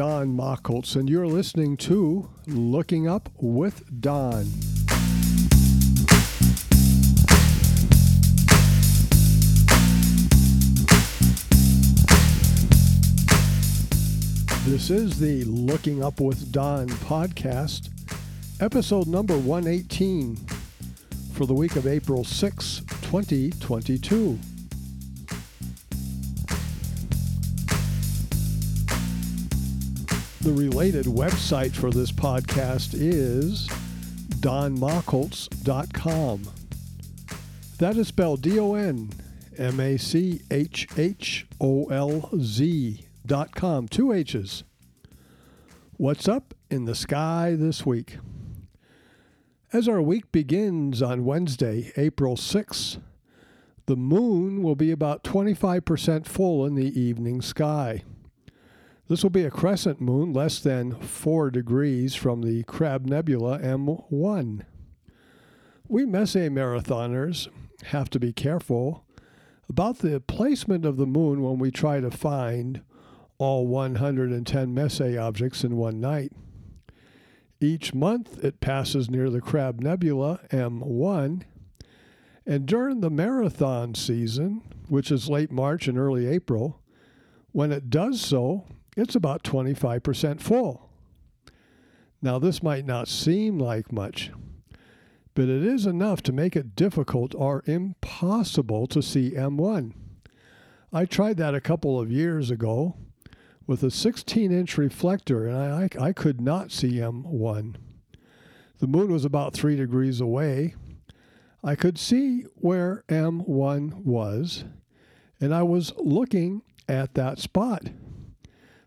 Don Machholz, and you're listening to Looking Up with Don. This is the Looking Up with Don podcast, episode number 118 for the week of April 6, 2022. The related website for this podcast is donmachholz.com. That is spelled D O N M A C H H O L Z dot com. Two H's. What's up in the sky this week? As our week begins on Wednesday, April 6th, the moon will be about 25% full in the evening sky. This will be a crescent moon less than 4 degrees from the Crab Nebula M1. We Messier marathoners have to be careful about the placement of the moon when we try to find all 110 Messier objects in one night. Each month it passes near the Crab Nebula M1, and during the marathon season, which is late March and early April, when it does so, it's about 25% full. Now, this might not seem like much, but it is enough to make it difficult or impossible to see M1. I tried that a couple of years ago with a 16 inch reflector, and I, I, I, could not see M1. The moon was about three degrees away. I could see where M1 was, and I was looking at that spot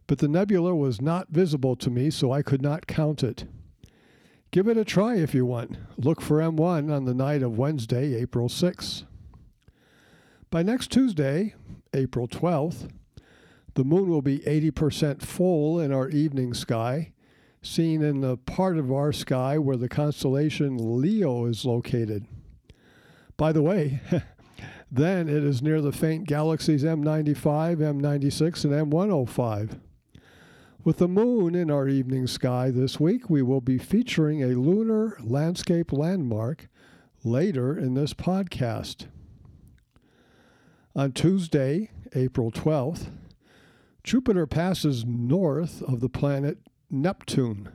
but the nebula was not visible to me, so I could not count it. Give it a try if you want. Look for M1 on the night of Wednesday, April 6th. By next Tuesday, April 12th, the moon will be 80% full in our evening sky, seen in the part of our sky where the constellation Leo is located. By the way, then it is near the faint galaxies M95, M96, and M105. With the moon in our evening sky this week, we will be featuring a lunar landscape landmark later in this podcast. On Tuesday, April 12th, Jupiter passes north of the planet Neptune.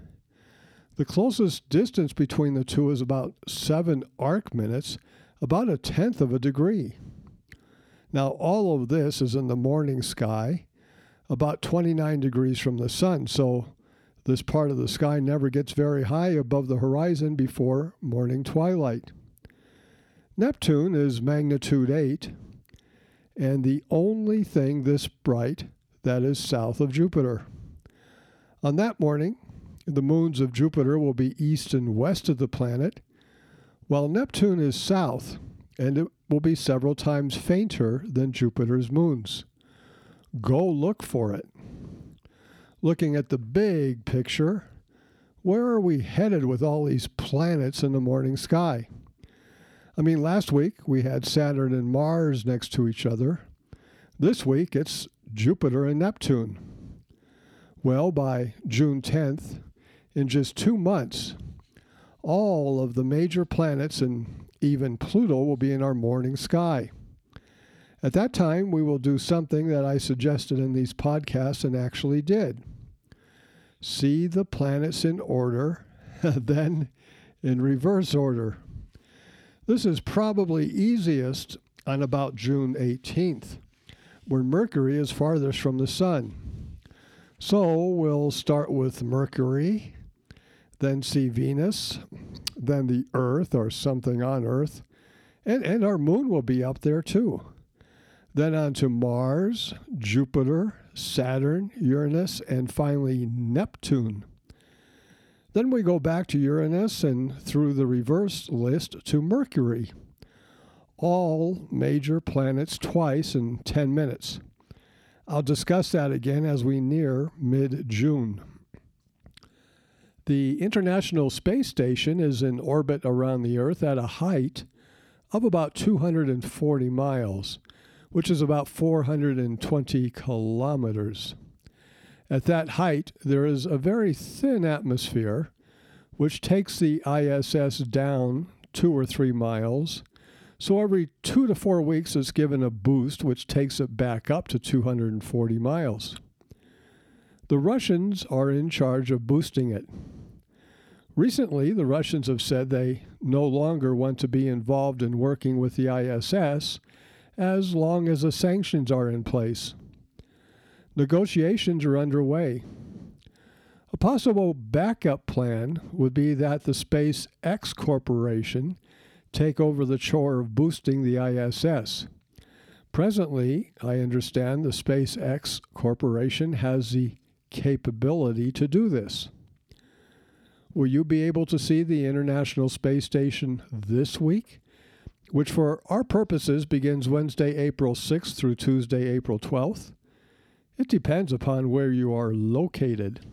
The closest distance between the two is about seven arc minutes, about a tenth of a degree. Now, all of this is in the morning sky about 29 degrees from the sun. So this part of the sky never gets very high above the horizon before morning twilight. Neptune is magnitude 8 and the only thing this bright that is south of Jupiter. On that morning, the moons of Jupiter will be east and west of the planet, while Neptune is south, and it will be several times fainter than Jupiter's moons. Go look for it. Looking at the big picture, where are we headed with all these planets in the morning sky? I mean, last week we had Saturn and Mars next to each other. This week it's Jupiter and Neptune. Well, by June 10th, in just two months, all of the major planets and even Pluto will be in our morning sky. At that time, we will do something that I suggested in these podcasts and actually did. See the planets in order, then in reverse order. This is probably easiest on about June 18th, when Mercury is farthest from the Sun. So we'll start with Mercury, then see Venus, then the Earth or something on Earth, and, and our moon will be up there too. Then on to Mars, Jupiter, Saturn, Uranus, and finally Neptune. Then we go back to Uranus and through the reverse list to Mercury. All major planets twice in 10 minutes. I'll discuss that again as we near mid June. The International Space Station is in orbit around the Earth at a height of about 240 miles which is about 420 kilometers. At that height, there is a very thin atmosphere, which takes the ISS down two or three miles. So every two to four weeks, it's given a boost, which takes it back up to 240 miles. The Russians are in charge of boosting it. Recently, the Russians have said they no longer want to be involved in working with the ISS as long as the sanctions are in place. Negotiations are underway. A possible backup plan would be that the SpaceX Corporation take over the chore of boosting the ISS. Presently, I understand the SpaceX Corporation has the capability to do this. Will you be able to see the International Space Station this week? Which, for our purposes, begins Wednesday, April 6th through Tuesday, April 12th. It depends upon where you are located.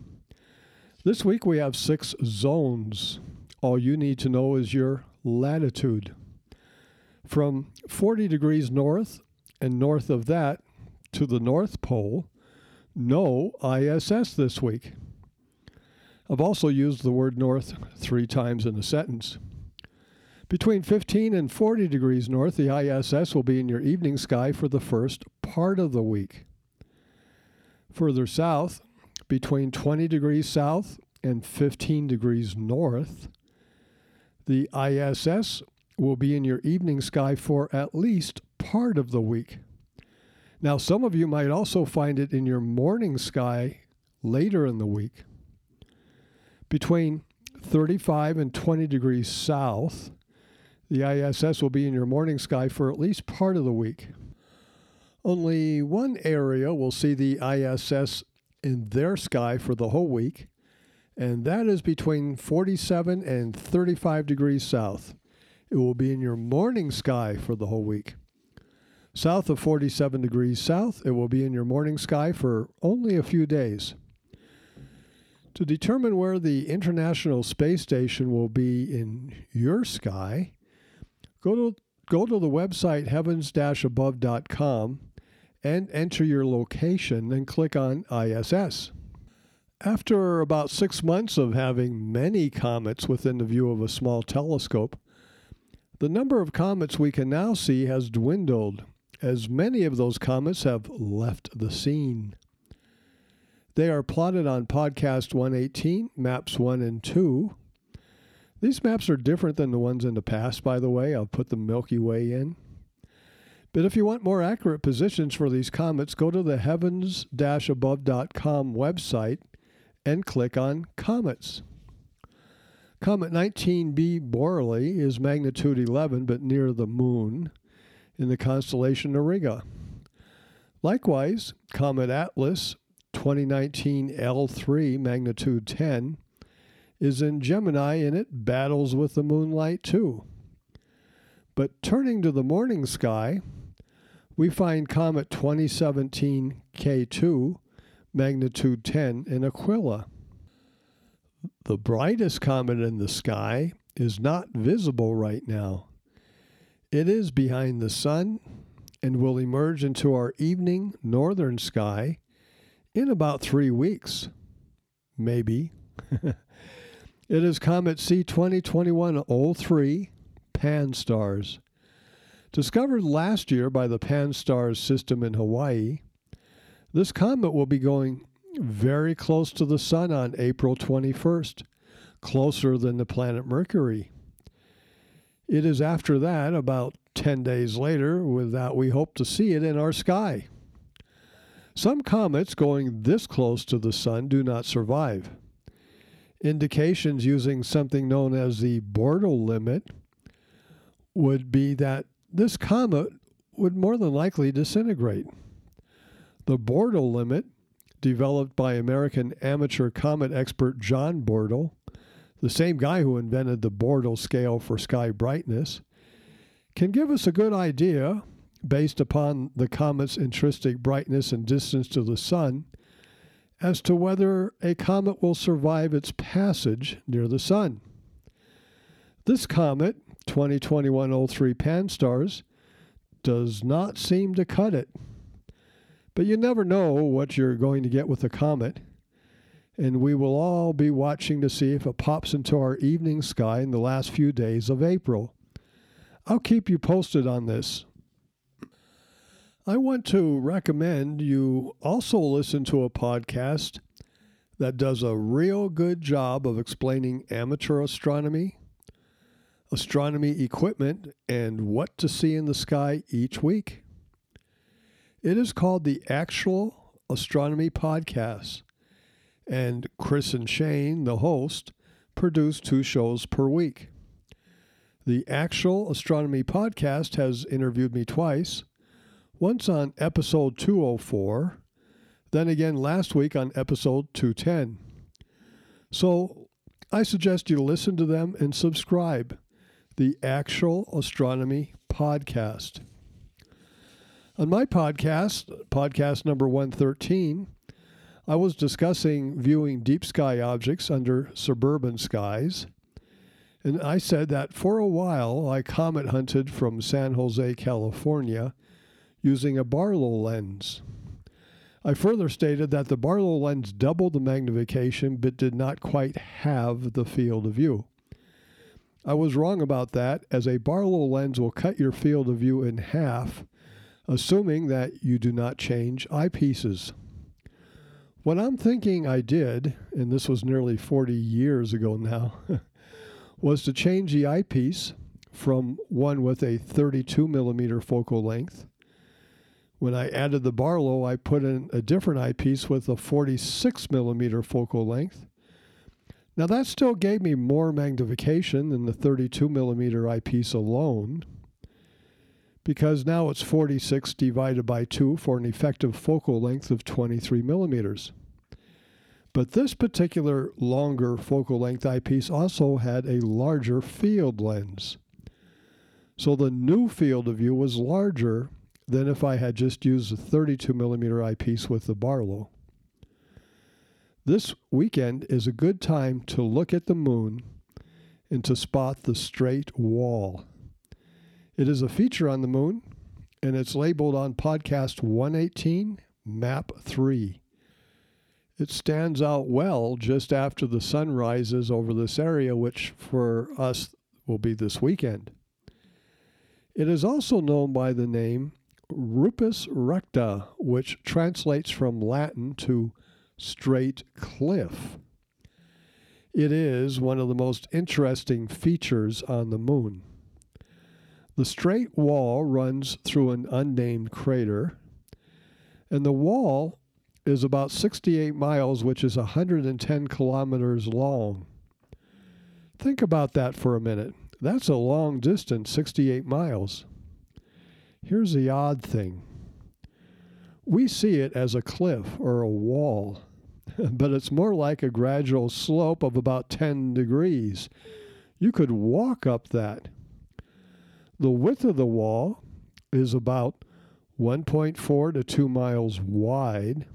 This week we have six zones. All you need to know is your latitude. From 40 degrees north and north of that to the North Pole, no ISS this week. I've also used the word north three times in a sentence. Between 15 and 40 degrees north, the ISS will be in your evening sky for the first part of the week. Further south, between 20 degrees south and 15 degrees north, the ISS will be in your evening sky for at least part of the week. Now, some of you might also find it in your morning sky later in the week. Between 35 and 20 degrees south, the ISS will be in your morning sky for at least part of the week. Only one area will see the ISS in their sky for the whole week, and that is between 47 and 35 degrees south. It will be in your morning sky for the whole week. South of 47 degrees south, it will be in your morning sky for only a few days. To determine where the International Space Station will be in your sky, go to, go to the website heavens-above.com and enter your location and click on ISS. After about six months of having many comets within the view of a small telescope, the number of comets we can now see has dwindled as many of those comets have left the scene. They are plotted on podcast 118, maps 1 and 2. These maps are different than the ones in the past, by the way. I'll put the Milky Way in. But if you want more accurate positions for these comets, go to the heavens above.com website and click on Comets. Comet 19P Borrelly is magnitude 11 but near the Moon in the constellation Auriga. Likewise, Comet Atlas 2019 L3 magnitude 10 is in Gemini and it battles with the moonlight too. But turning to the morning sky, we find Comet 2017 K2 magnitude 10 in Aquila. The brightest comet in the sky is not visible right now. It is behind the sun and will emerge into our evening northern sky in about three weeks. Maybe. it is Comet C 2021 Pan-STARRS. Discovered last year by the Pan-STARRS system in Hawaii, this comet will be going very close to the Sun on April 21st, closer than the planet Mercury. It is after that, about 10 days later, that we hope to see it in our sky. Some comets going this close to the Sun do not survive. Indications using something known as the Bortle limit would be that this comet would more than likely disintegrate. The Bortle limit, developed by American amateur comet expert John Bortle, the same guy who invented the Bortle scale for sky brightness, can give us a good idea, based upon the comet's intrinsic brightness and distance to the Sun, as to whether a comet will survive its passage near the Sun. This comet, 2021-O3 Pan-STARRS, does not seem to cut it. But you never know what you're going to get with a comet. and we will all be watching to see if it pops into our evening sky in the last few days of April. I'll keep you posted on this. I want to recommend you also listen to a podcast that does a real good job of explaining amateur astronomy, astronomy equipment, and what to see in the sky each week. It is called the Actual Astronomy Podcast, and Chris and Shane, the host, produce two shows per week. The Actual Astronomy Podcast has interviewed me twice once on episode 204, then again last week on episode 210. So I suggest you listen to them and subscribe. The Actual Astronomy Podcast. On my podcast, podcast number 113, I was discussing viewing deep sky objects under suburban skies. And I said that for a while I comet hunted from San Jose, California using a Barlow lens. I further stated that the Barlow lens doubled the magnification but did not quite have the field of view. I was wrong about that, as a Barlow lens will cut your field of view in half, assuming that you do not change eyepieces. What I'm thinking I did, and this was nearly 40 years ago now, was to change the eyepiece from one with a 32 millimeter focal length when I added the Barlow, I put in a different eyepiece with a 46 millimeter focal length. Now that still gave me more magnification than the 32 millimeter eyepiece alone, because now it's 46 divided by 2 for an effective focal length of 23 millimeters. But this particular longer focal length eyepiece also had a larger field lens. So the new field of view was larger than if I had just used a 32 millimeter eyepiece with the Barlow. This weekend is a good time to look at the moon and to spot the straight wall. It is a feature on the moon, and it's labeled on podcast 118, map 3. It stands out well just after the sun rises over this area, which for us will be this weekend. It is also known by the name Rupes Recta, which translates from Latin to straight cliff. It is one of the most interesting features on the moon. The straight wall runs through an unnamed crater, and the wall is about 68 miles, which is 110 kilometers long. Think about that for a minute. That's a long distance, 68 miles. Here's the odd thing we see it as a cliff or a wall, but it's more like a gradual slope of about 10 degrees. You could walk up that. The width of the wall is about 1.4 to 2 miles wide.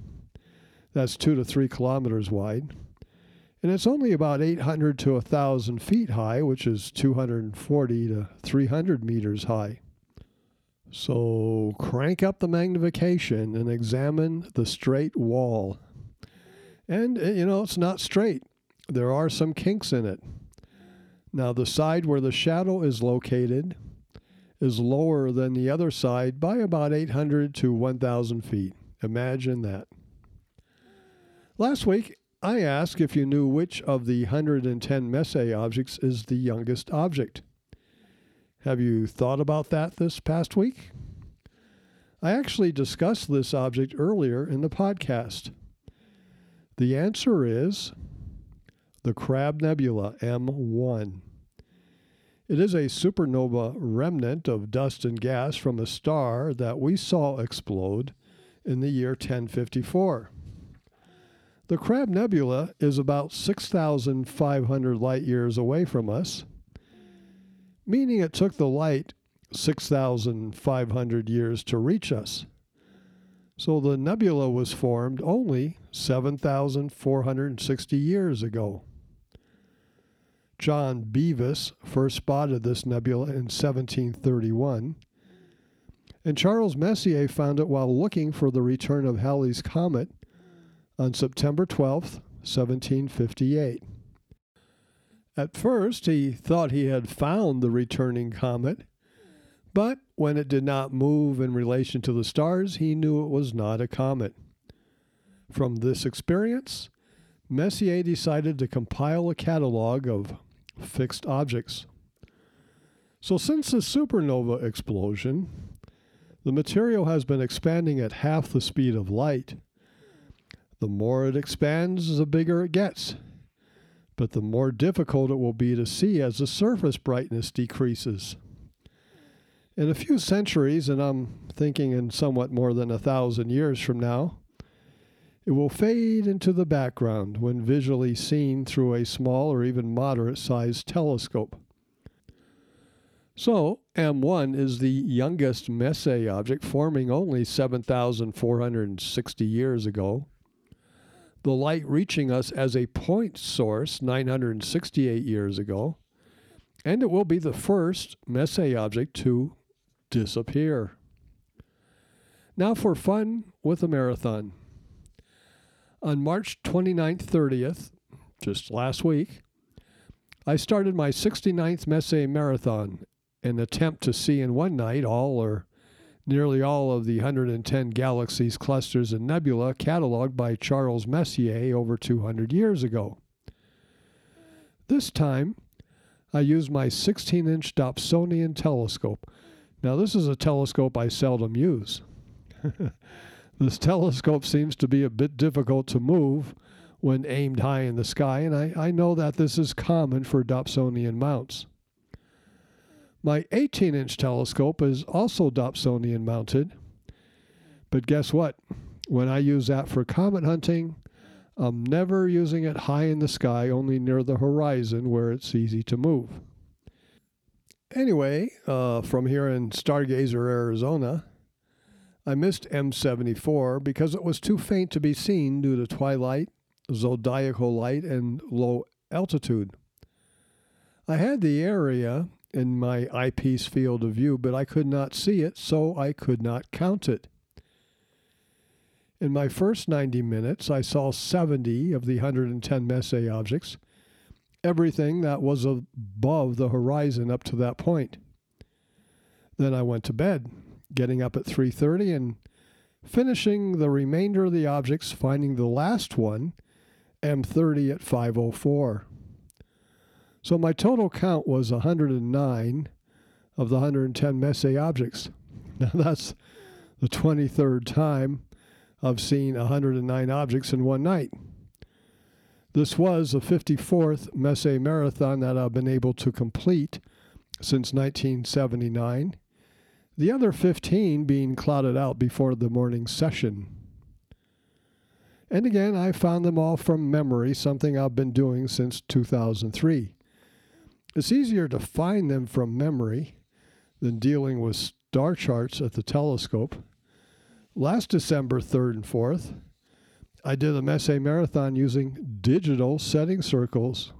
That's 2 to 3 kilometers wide. And it's only about 800 to 1,000 feet high, which is 240 to 300 meters high. So crank up the magnification and examine the straight wall. And, eh, you know, it's not straight, there are some kinks in it. Now, the side where the shadow is located is lower than the other side by about 800 to 1,000 feet. Imagine that. Last week, I asked if you knew which of the 110 Messier objects is the youngest object. Have you thought about that this past week? I actually discussed this object earlier in the podcast. The answer is the Crab Nebula M1. It is a supernova remnant of dust and gas from a star that we saw explode in the year 1054. The Crab Nebula is about 6,500 light years away from us meaning it took the light 6,500 years to reach us. So the nebula was formed only 7,460 years ago. John Bevis first spotted this nebula in 1731, and Charles Messier found it while looking for the return of Halley's Comet on September 12, 1758. At first, he thought he had found the returning comet, but when it did not move in relation to the stars, he knew it was not a comet. From this experience, Messier decided to compile a catalog of fixed objects. So, since the supernova explosion, the material has been expanding at half the speed of light. The more it expands, the bigger it gets. But the more difficult it will be to see as the surface brightness decreases. In a few centuries, and I'm thinking in somewhat more than a thousand years from now, it will fade into the background when visually seen through a small or even moderate sized telescope. So, M1 is the youngest Messier object, forming only 7,460 years ago. The light reaching us as a point source 968 years ago. And it will be the first Messier object to disappear. Now for fun with a marathon. On March 29th, 30th, just last week, I started my 69th Messier Marathon, an attempt to see in one night all or nearly all of the 110 galaxies, clusters, and nebula cataloged by Charles Messier over 200 years ago. This time, I used my 16 inch Dobsonian telescope. Now, this is a telescope I seldom use. This telescope seems to be a bit difficult to move when aimed high in the sky, and I, I know that this is common for Dobsonian mounts. My 18 inch telescope is also Dobsonian mounted, but guess what? When I use that for comet hunting, I'm never using it high in the sky, only near the horizon where it's easy to move. Anyway, uh, from here in Stargazer, Arizona, I missed M74 because it was too faint to be seen due to twilight, zodiacal light, and low altitude. I had the area in my eyepiece field of view, but I could not see it, so I could not count it. In my first 90 minutes, I saw 70 of the 110 Messier objects, everything that was above the horizon up to that point. Then I went to bed getting up at 3:30 and finishing the remainder of the objects, finding the last one, M30 at 504. So my total count was 109 of the 110 Messier objects. Now that's the 23rd time I've seen 109 objects in one night. This was the 54th Messier Marathon that I've been able to complete since 1979 the other 15 being clouded out before the morning session. And again, I found them all from memory, something I've been doing since 2003. It's easier to find them from memory than dealing with star charts at the telescope. Last December 3rd and 4th, I did a Messier Marathon using digital setting circles.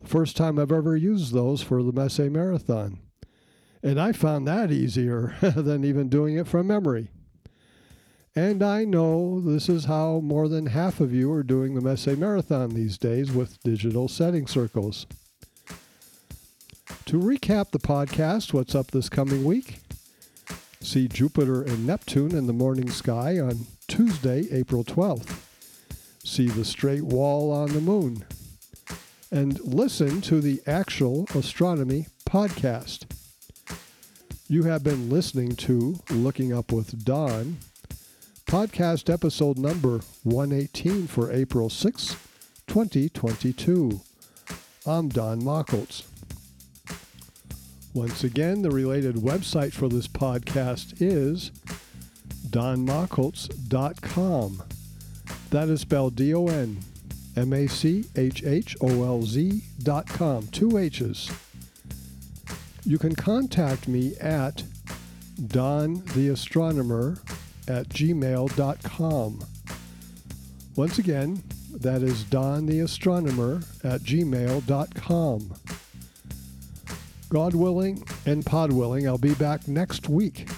The first time I've ever used those for the Messier Marathon. And I found that easier than even doing it from memory. And I know this is how more than half of you are doing the Messier Marathon these days with digital setting circles. To recap the podcast, what's up this coming week? See Jupiter and Neptune in the morning sky on Tuesday, April 12th. See the straight wall on the moon. And listen to the actual astronomy podcast. You have been listening to Looking Up with Don, podcast episode number 118 for April 6, 2022. I'm Don Machholz. Once again, the related website for this podcast is donmachholz.com. That is spelled D O N M A C H H O L Z dot com. Two H's you can contact me at dontheastronomer at gmail.com. Once again, that is dontheastronomer at gmail.com. God willing and pod willing, I'll be back next week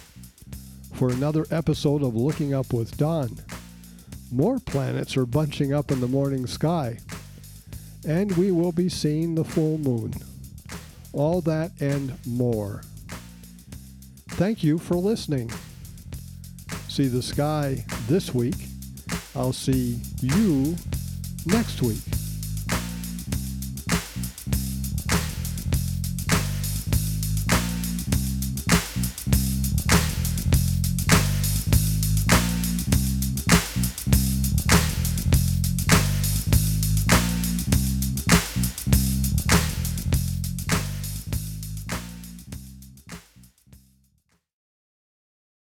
for another episode of Looking Up with Don. more planets are bunching up in the morning sky, and we will be seeing the full moon. All that and more. Thank you for listening. See the sky this week. I'll see you next week.